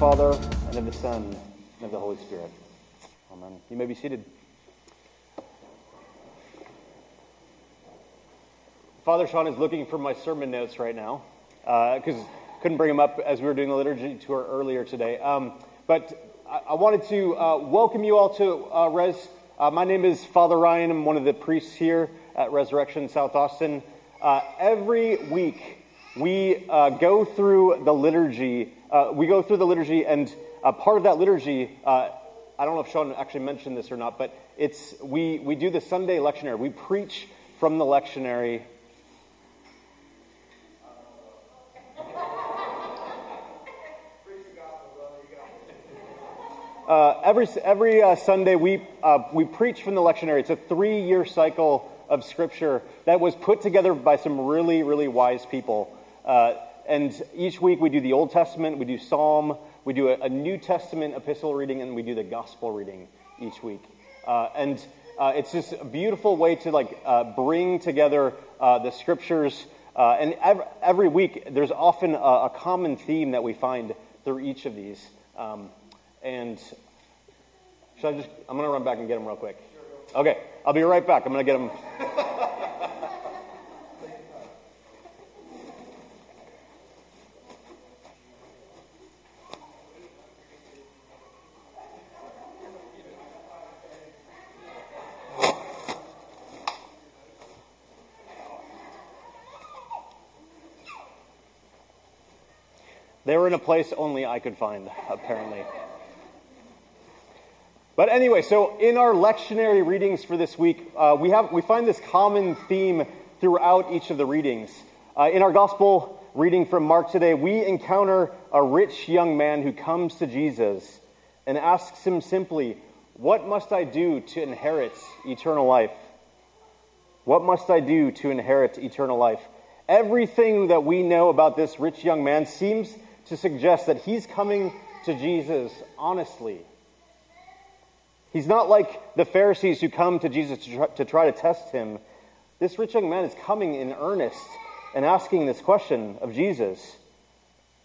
Father, and of the Son, and of the Holy Spirit. Amen. You may be seated. Father Sean is looking for my sermon notes right now because uh, couldn't bring them up as we were doing the liturgy tour earlier today. Um, but I, I, wanted to uh, welcome you all to uh, Res. Uh, my name is Father Ryan. I'm one of the priests here at Resurrection South Austin. Uh, every week we uh, go through the liturgy. we go through the liturgy, and part of that liturgy. I don't know if Sean actually mentioned this or not, but it's we, we do the Sunday lectionary. We preach from the lectionary Uh, every every uh, Sunday, we, uh, we preach from the lectionary. It's a three year cycle of Scripture that was put together by some really, really wise people. Uh, and each week, we do the Old Testament, we do Psalm, we do a, a New Testament epistle reading, and we do the Gospel reading each week. Uh, and uh, it's just a beautiful way to like bring together the Scriptures. and every, every, week, there's often a, a, common theme that we find through each of these. Um, and should I just, I'm going to run back and get him real quick. Okay, I'll be right back. I'm going to get him. They were in a place only I could find, apparently. But anyway, so in our lectionary readings for this week, uh, we, have, we find this common theme throughout each of the readings. Uh, in our gospel reading from Mark today, we encounter a rich young man who comes to Jesus and asks him simply, What must I do to inherit eternal life? What must I do to inherit eternal life? Everything that we know about this rich young man seems to suggest that he's coming to Jesus honestly He's not like the Pharisees who come to Jesus to try, to try to test him. This rich young man is coming in earnest and asking this question of Jesus.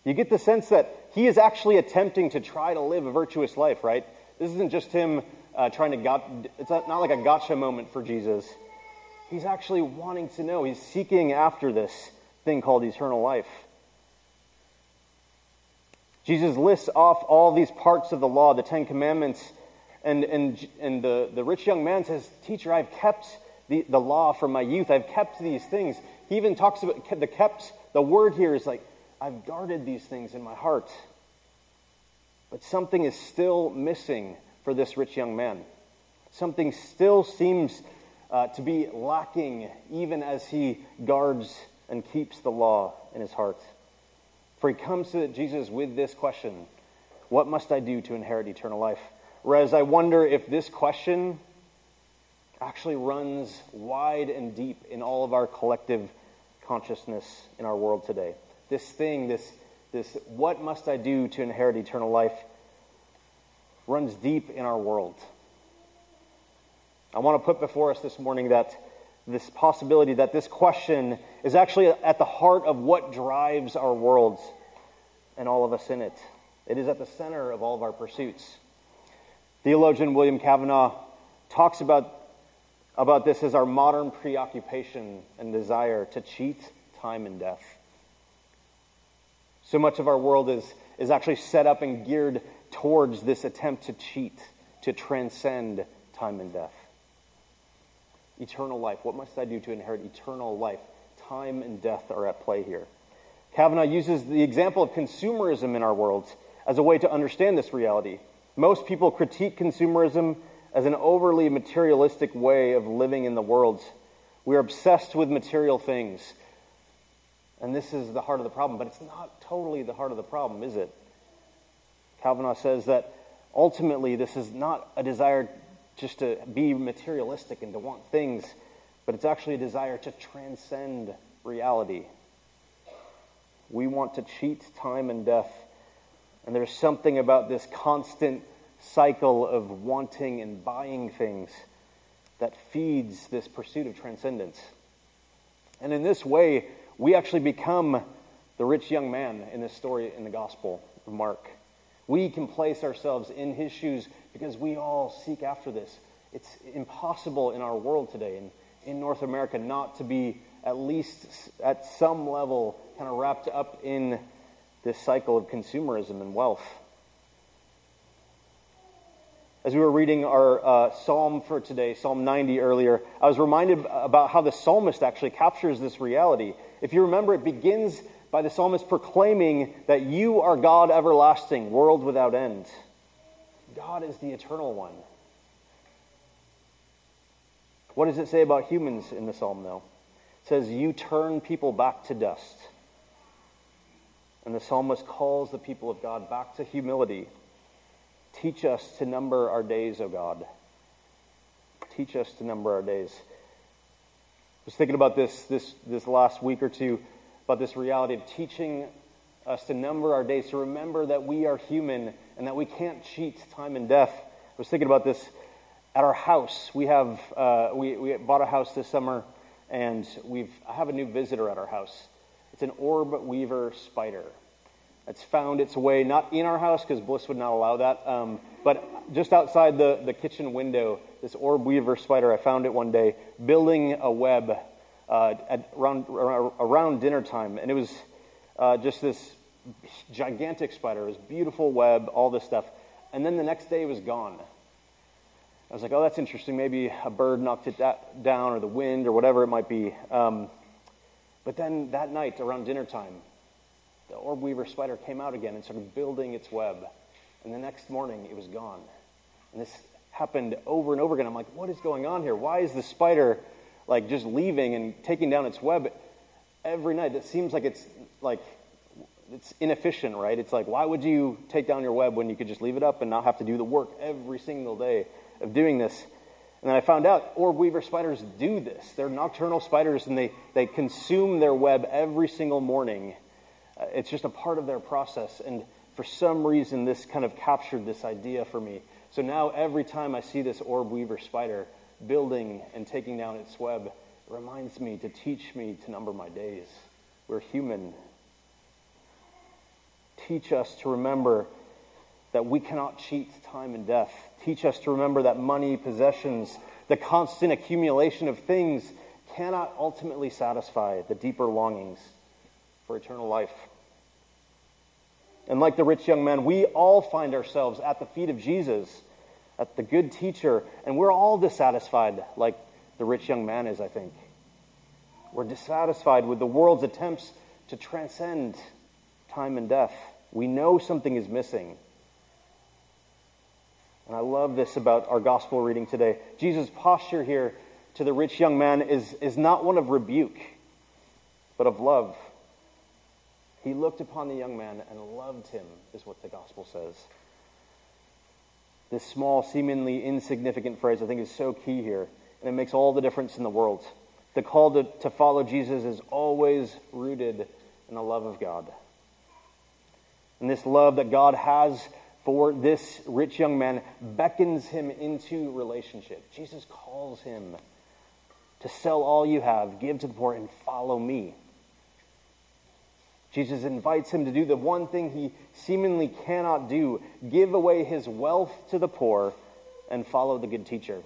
You get the sense that he is actually attempting to try to live a virtuous life, right? This isn't just him uh, trying to got, it's not, not like a gotcha moment for Jesus. He's actually wanting to know. He's seeking after this thing called eternal life. Jesus lists off all these parts of the law, the Ten Commandments, and, and, and the, the rich young man says, Teacher, I've kept the, the law from my youth. I've kept these things. He even talks about the kept. The word here is like, I've guarded these things in my heart. But something is still missing for this rich young man. Something still seems uh, to be lacking, even as he guards and keeps the law in his heart. For he comes to Jesus with this question What must I do to inherit eternal life? Whereas I wonder if this question actually runs wide and deep in all of our collective consciousness in our world today. This thing, this, this what must I do to inherit eternal life, runs deep in our world. I want to put before us this morning that this possibility that this question is actually at the heart of what drives our worlds and all of us in it. It is at the center of all of our pursuits. Theologian William Cavanaugh talks about, about this as our modern preoccupation and desire to cheat time and death. So much of our world is, is actually set up and geared towards this attempt to cheat, to transcend time and death. Eternal life. What must I do to inherit eternal life? Time and death are at play here. Cavanaugh uses the example of consumerism in our world as a way to understand this reality. Most people critique consumerism as an overly materialistic way of living in the world. We are obsessed with material things. And this is the heart of the problem, but it's not totally the heart of the problem, is it? Cavanaugh says that ultimately this is not a desire just to be materialistic and to want things, but it's actually a desire to transcend reality. We want to cheat time and death and there's something about this constant cycle of wanting and buying things that feeds this pursuit of transcendence. And in this way, we actually become the rich young man in this story in the Gospel of Mark. We can place ourselves in his shoes because we all seek after this. It's impossible in our world today and in North America not to be at least at some level kind of wrapped up in this cycle of consumerism and wealth. As we were reading our uh, psalm for today, Psalm 90 earlier, I was reminded about how the psalmist actually captures this reality. If you remember, it begins by the psalmist proclaiming that you are God everlasting, world without end. God is the eternal one. What does it say about humans in the psalm, though? It says, You turn people back to dust. And the psalmist calls the people of God back to humility. Teach us to number our days, O God. Teach us to number our days. I was thinking about this, this this last week or two, about this reality of teaching us to number our days, to remember that we are human and that we can't cheat time and death. I was thinking about this at our house. We have uh, we, we bought a house this summer, and we've I have a new visitor at our house. It's an orb weaver spider. It's found its way not in our house because Bliss would not allow that, um, but just outside the, the kitchen window. This orb weaver spider, I found it one day building a web uh, at around around dinner time, and it was uh, just this gigantic spider. It was beautiful web, all this stuff, and then the next day it was gone. I was like, oh, that's interesting. Maybe a bird knocked it down, or the wind, or whatever it might be. Um, but then that night, around dinner time, the orb weaver spider came out again and started building its web. And the next morning, it was gone. And this happened over and over again. I'm like, what is going on here? Why is the spider like just leaving and taking down its web every night? It seems like it's like it's inefficient, right? It's like, why would you take down your web when you could just leave it up and not have to do the work every single day of doing this? And then I found out orb weaver spiders do this. They're nocturnal spiders and they, they consume their web every single morning. Uh, it's just a part of their process. And for some reason, this kind of captured this idea for me. So now every time I see this orb weaver spider building and taking down its web, reminds me to teach me to number my days. We're human. Teach us to remember that we cannot cheat time and death. Teach us to remember that money, possessions, the constant accumulation of things cannot ultimately satisfy the deeper longings for eternal life. And like the rich young man, we all find ourselves at the feet of Jesus, at the good teacher, and we're all dissatisfied, like the rich young man is, I think. We're dissatisfied with the world's attempts to transcend time and death. We know something is missing. And I love this about our gospel reading today. Jesus' posture here to the rich young man is, is not one of rebuke, but of love. He looked upon the young man and loved him, is what the gospel says. This small, seemingly insignificant phrase, I think, is so key here, and it makes all the difference in the world. The call to, to follow Jesus is always rooted in the love of God. And this love that God has for this rich young man beckons him into relationship. Jesus calls him to sell all you have, give to the poor, and follow me. Jesus invites him to do the one thing he seemingly cannot do give away his wealth to the poor and follow the good teacher.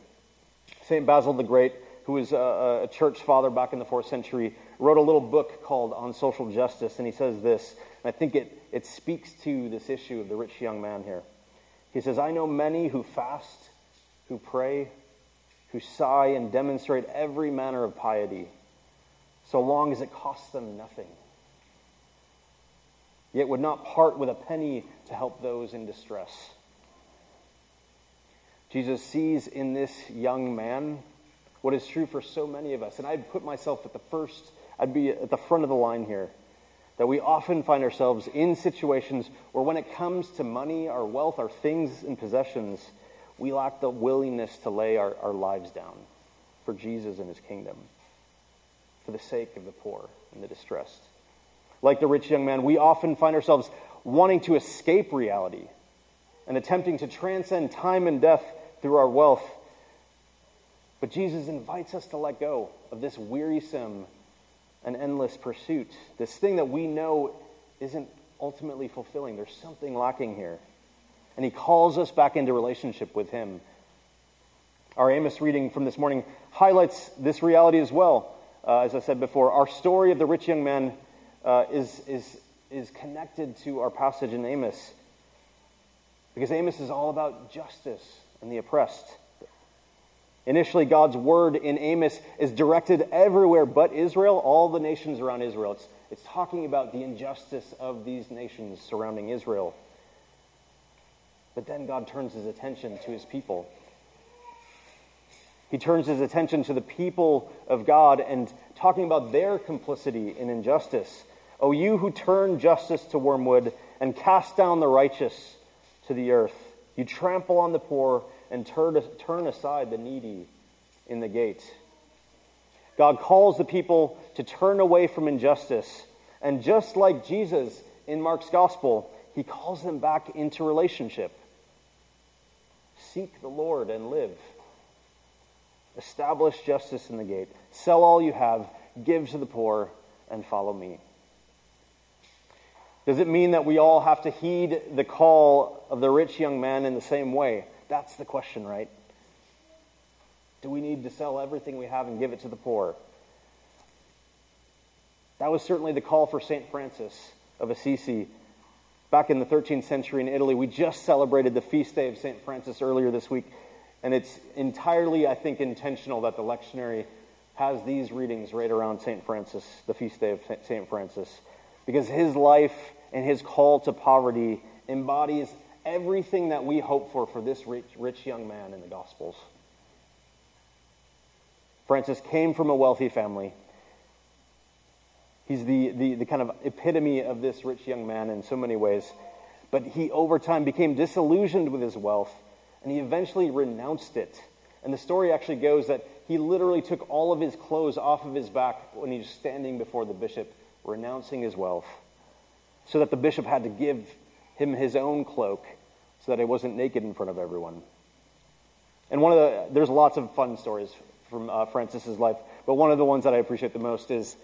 St. Basil the Great, who was a, a church father back in the fourth century, wrote a little book called On Social Justice, and he says this, and I think it it speaks to this issue of the rich young man here. He says, I know many who fast, who pray, who sigh and demonstrate every manner of piety, so long as it costs them nothing, yet would not part with a penny to help those in distress. Jesus sees in this young man what is true for so many of us. And I'd put myself at the first, I'd be at the front of the line here that we often find ourselves in situations where, when it comes to money, our wealth, our things and possessions, we lack the willingness to lay our, our lives down for Jesus and his kingdom, for the sake of the poor and the distressed. Like the rich young man, we often find ourselves wanting to escape reality and attempting to transcend time and death through our wealth. But Jesus invites us to let go of this wearisome and endless pursuit, this thing that we know isn't ultimately fulfilling. There's something lacking here. And he calls us back into relationship with him. Our Amos reading from this morning highlights this reality as well. Uh, as I said before, our story of the rich young man uh, is, is, is connected to our passage in Amos. Because Amos is all about justice and the oppressed. Initially, God's word in Amos is directed everywhere but Israel, all the nations around Israel. It's, it's talking about the injustice of these nations surrounding Israel. But then God turns his attention to his people. He turns his attention to the people of God and talking about their complicity in injustice. O you who turn justice to wormwood and cast down the righteous to the earth, you trample on the poor and turn, turn aside the needy in the gate. God calls the people to turn away from injustice. And just like Jesus in Mark's gospel, he calls them back into relationship. Seek the Lord and live. Establish justice in the gate. Sell all you have, give to the poor, and follow me. Does it mean that we all have to heed the call of the rich young man in the same way? That's the question, right? Do we need to sell everything we have and give it to the poor? That was certainly the call for St. Francis of Assisi. Back in the 13th century in Italy, we just celebrated the feast day of St. Francis earlier this week. And it's entirely, I think, intentional that the lectionary has these readings right around St. Francis, the feast day of St. Francis, because his life and his call to poverty embodies everything that we hope for for this rich, rich young man in the Gospels. Francis came from a wealthy family. He's the, the, the kind of epitome of this rich young man in so many ways. But he, over time, became disillusioned with his wealth, and he eventually renounced it. And the story actually goes that he literally took all of his clothes off of his back when he was standing before the bishop, renouncing his wealth, so that the bishop had to give him his own cloak so that he wasn't naked in front of everyone. And one of the, there's lots of fun stories from uh, Francis's life, but one of the ones that I appreciate the most is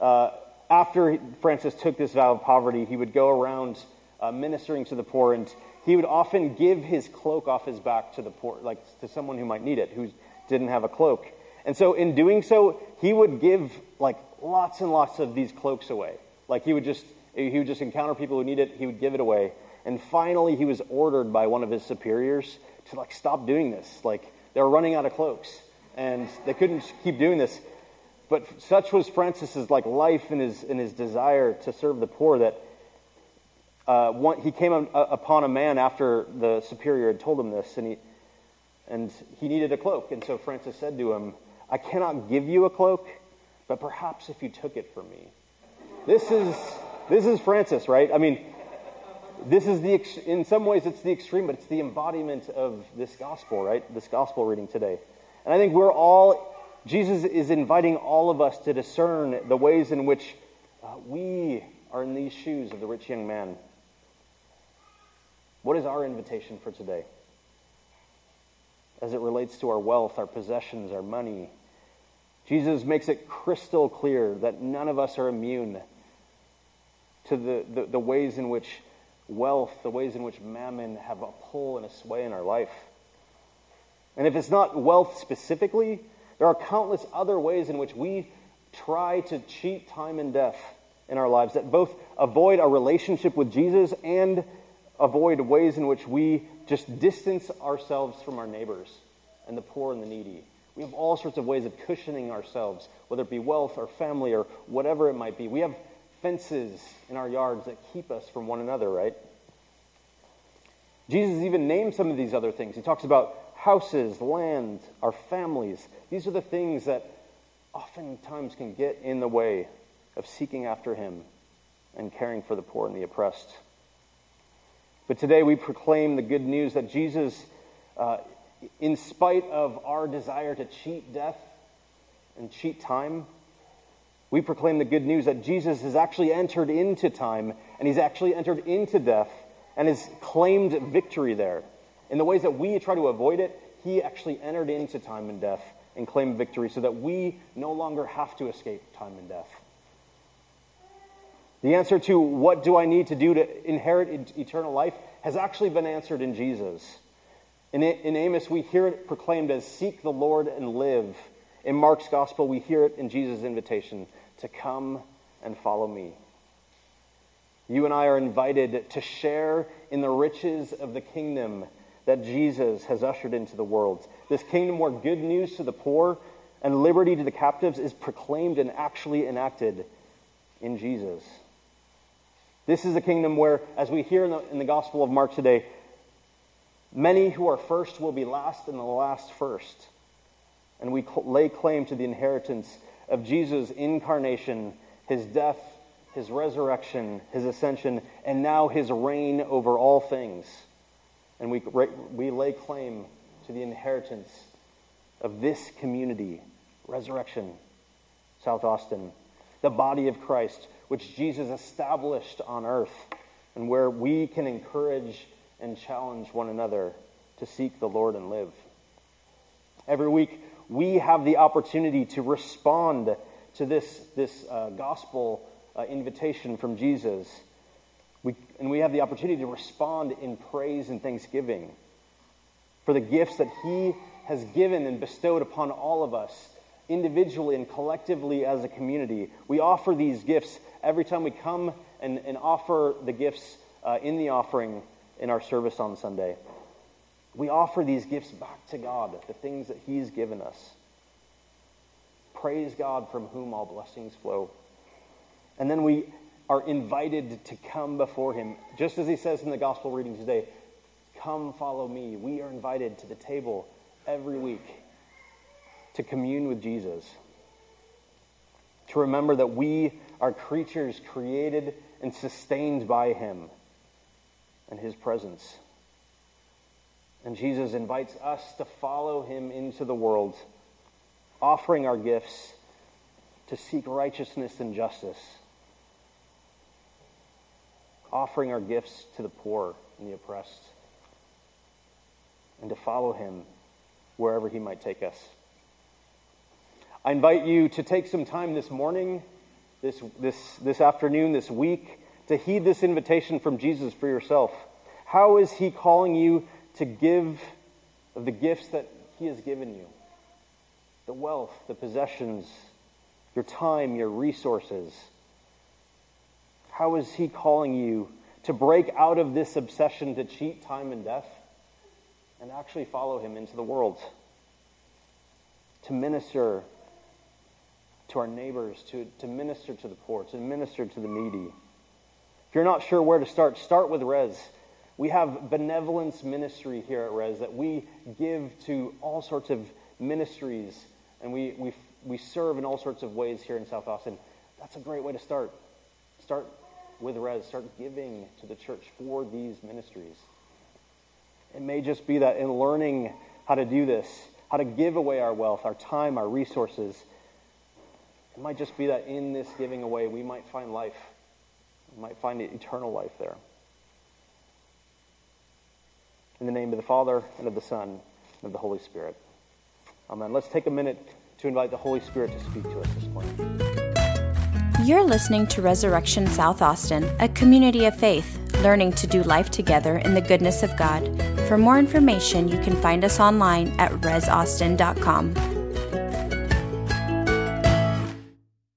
uh, after Francis took this vow of poverty, he would go around uh, ministering to the poor, and he would often give his cloak off his back to the poor, like to someone who might need it, who didn't have a cloak. And so, in doing so, he would give like lots and lots of these cloaks away. Like he would just he would just encounter people who need it, he would give it away. And finally, he was ordered by one of his superiors to like stop doing this. Like they were running out of cloaks, and they couldn't keep doing this. But such was Francis's like life and his and his desire to serve the poor that uh, one, he came uh, upon a man after the superior had told him this, and he and he needed a cloak. And so Francis said to him, "I cannot give you a cloak, but perhaps if you took it from me." This is this is Francis, right? I mean, this is the, in some ways, it's the extreme, but it's the embodiment of this gospel, right? This gospel reading today. And I think we're all, Jesus is inviting all of us to discern the ways in which uh, we are in these shoes of the rich young man. What is our invitation for today? As it relates to our wealth, our possessions, our money, Jesus makes it crystal clear that none of us are immune to the, the, the ways in which wealth, the ways in which mammon have a pull and a sway in our life. And if it's not wealth specifically, there are countless other ways in which we try to cheat time and death in our lives that both avoid a relationship with Jesus and avoid ways in which we just distance ourselves from our neighbors and the poor and the needy. We have all sorts of ways of cushioning ourselves, whether it be wealth or family or whatever it might be. We have fences in our yards that keep us from one another, right? Jesus even names some of these other things. He talks about houses, land, our families. These are the things that oftentimes can get in the way of seeking after Him and caring for the poor and the oppressed. But today we proclaim the good news that Jesus, uh, in spite of our desire to cheat death and cheat time, we proclaim the good news that Jesus has actually entered into time and he's actually entered into death and has claimed victory there. In the ways that we try to avoid it, he actually entered into time and death and claimed victory so that we no longer have to escape time and death. The answer to what do I need to do to inherit eternal life has actually been answered in Jesus. In, in Amos, we hear it proclaimed as seek the Lord and live. In Mark's gospel, we hear it in Jesus' invitation to come and follow me. You and I are invited to share in the riches of the kingdom that Jesus has ushered into the world. This kingdom where good news to the poor and liberty to the captives is proclaimed and actually enacted in Jesus. This is a kingdom where, as we hear in the, in the Gospel of Mark today, many who are first will be last and the last first. And we lay claim to the inheritance of Jesus' incarnation, his death, his resurrection, his ascension, and now his reign over all things. And we, we lay claim to the inheritance of this community, Resurrection, South Austin, the body of Christ, which Jesus established on earth, and where we can encourage and challenge one another to seek the Lord and live. Every week, we have the opportunity to respond to this, this uh, gospel uh, invitation from Jesus we, and we have the opportunity to respond in praise and thanksgiving for the gifts that He has given and bestowed upon all of us, individually and collectively as a community. We offer these gifts every time we come and, and offer the gifts uh, in the offering in our service on Sunday. We offer these gifts back to God, the things that He's given us. Praise God from whom all blessings flow. And then we are invited to come before him. Just as he says in the gospel reading today, come follow me. We are invited to the table every week to commune with Jesus. To remember that we are creatures created and sustained by him and his presence. And Jesus invites us to follow him into the world, offering our gifts to seek righteousness and justice offering our gifts to the poor and the oppressed, and to follow him wherever he might take us. I invite you to take some time this morning, this, this, this afternoon, this week, to heed this invitation from Jesus for yourself. How is he calling you to give of the gifts that he has given you? The wealth, the possessions, your time, your resources how is He calling you to break out of this obsession to cheat time and death and actually follow Him into the world? To minister to our neighbors, to, to minister to the poor, to minister to the needy. If you're not sure where to start, start with Res. We have benevolence ministry here at Res that we give to all sorts of ministries and we, we, we serve in all sorts of ways here in South Austin. That's a great way to start. Start with Res, start giving to the church for these ministries. It may just be that in learning how to do this, how to give away our wealth, our time, our resources, it might just be that in this giving away, we might find life. We might find eternal life there. In the name of the Father, and of the Son, and of the Holy Spirit. Amen. Let's take a minute to invite the Holy Spirit to speak to us this morning. You're listening to Resurrection South Austin, a community of faith, learning to do life together in the goodness of God. For more information, you can find us online at resaustin.com.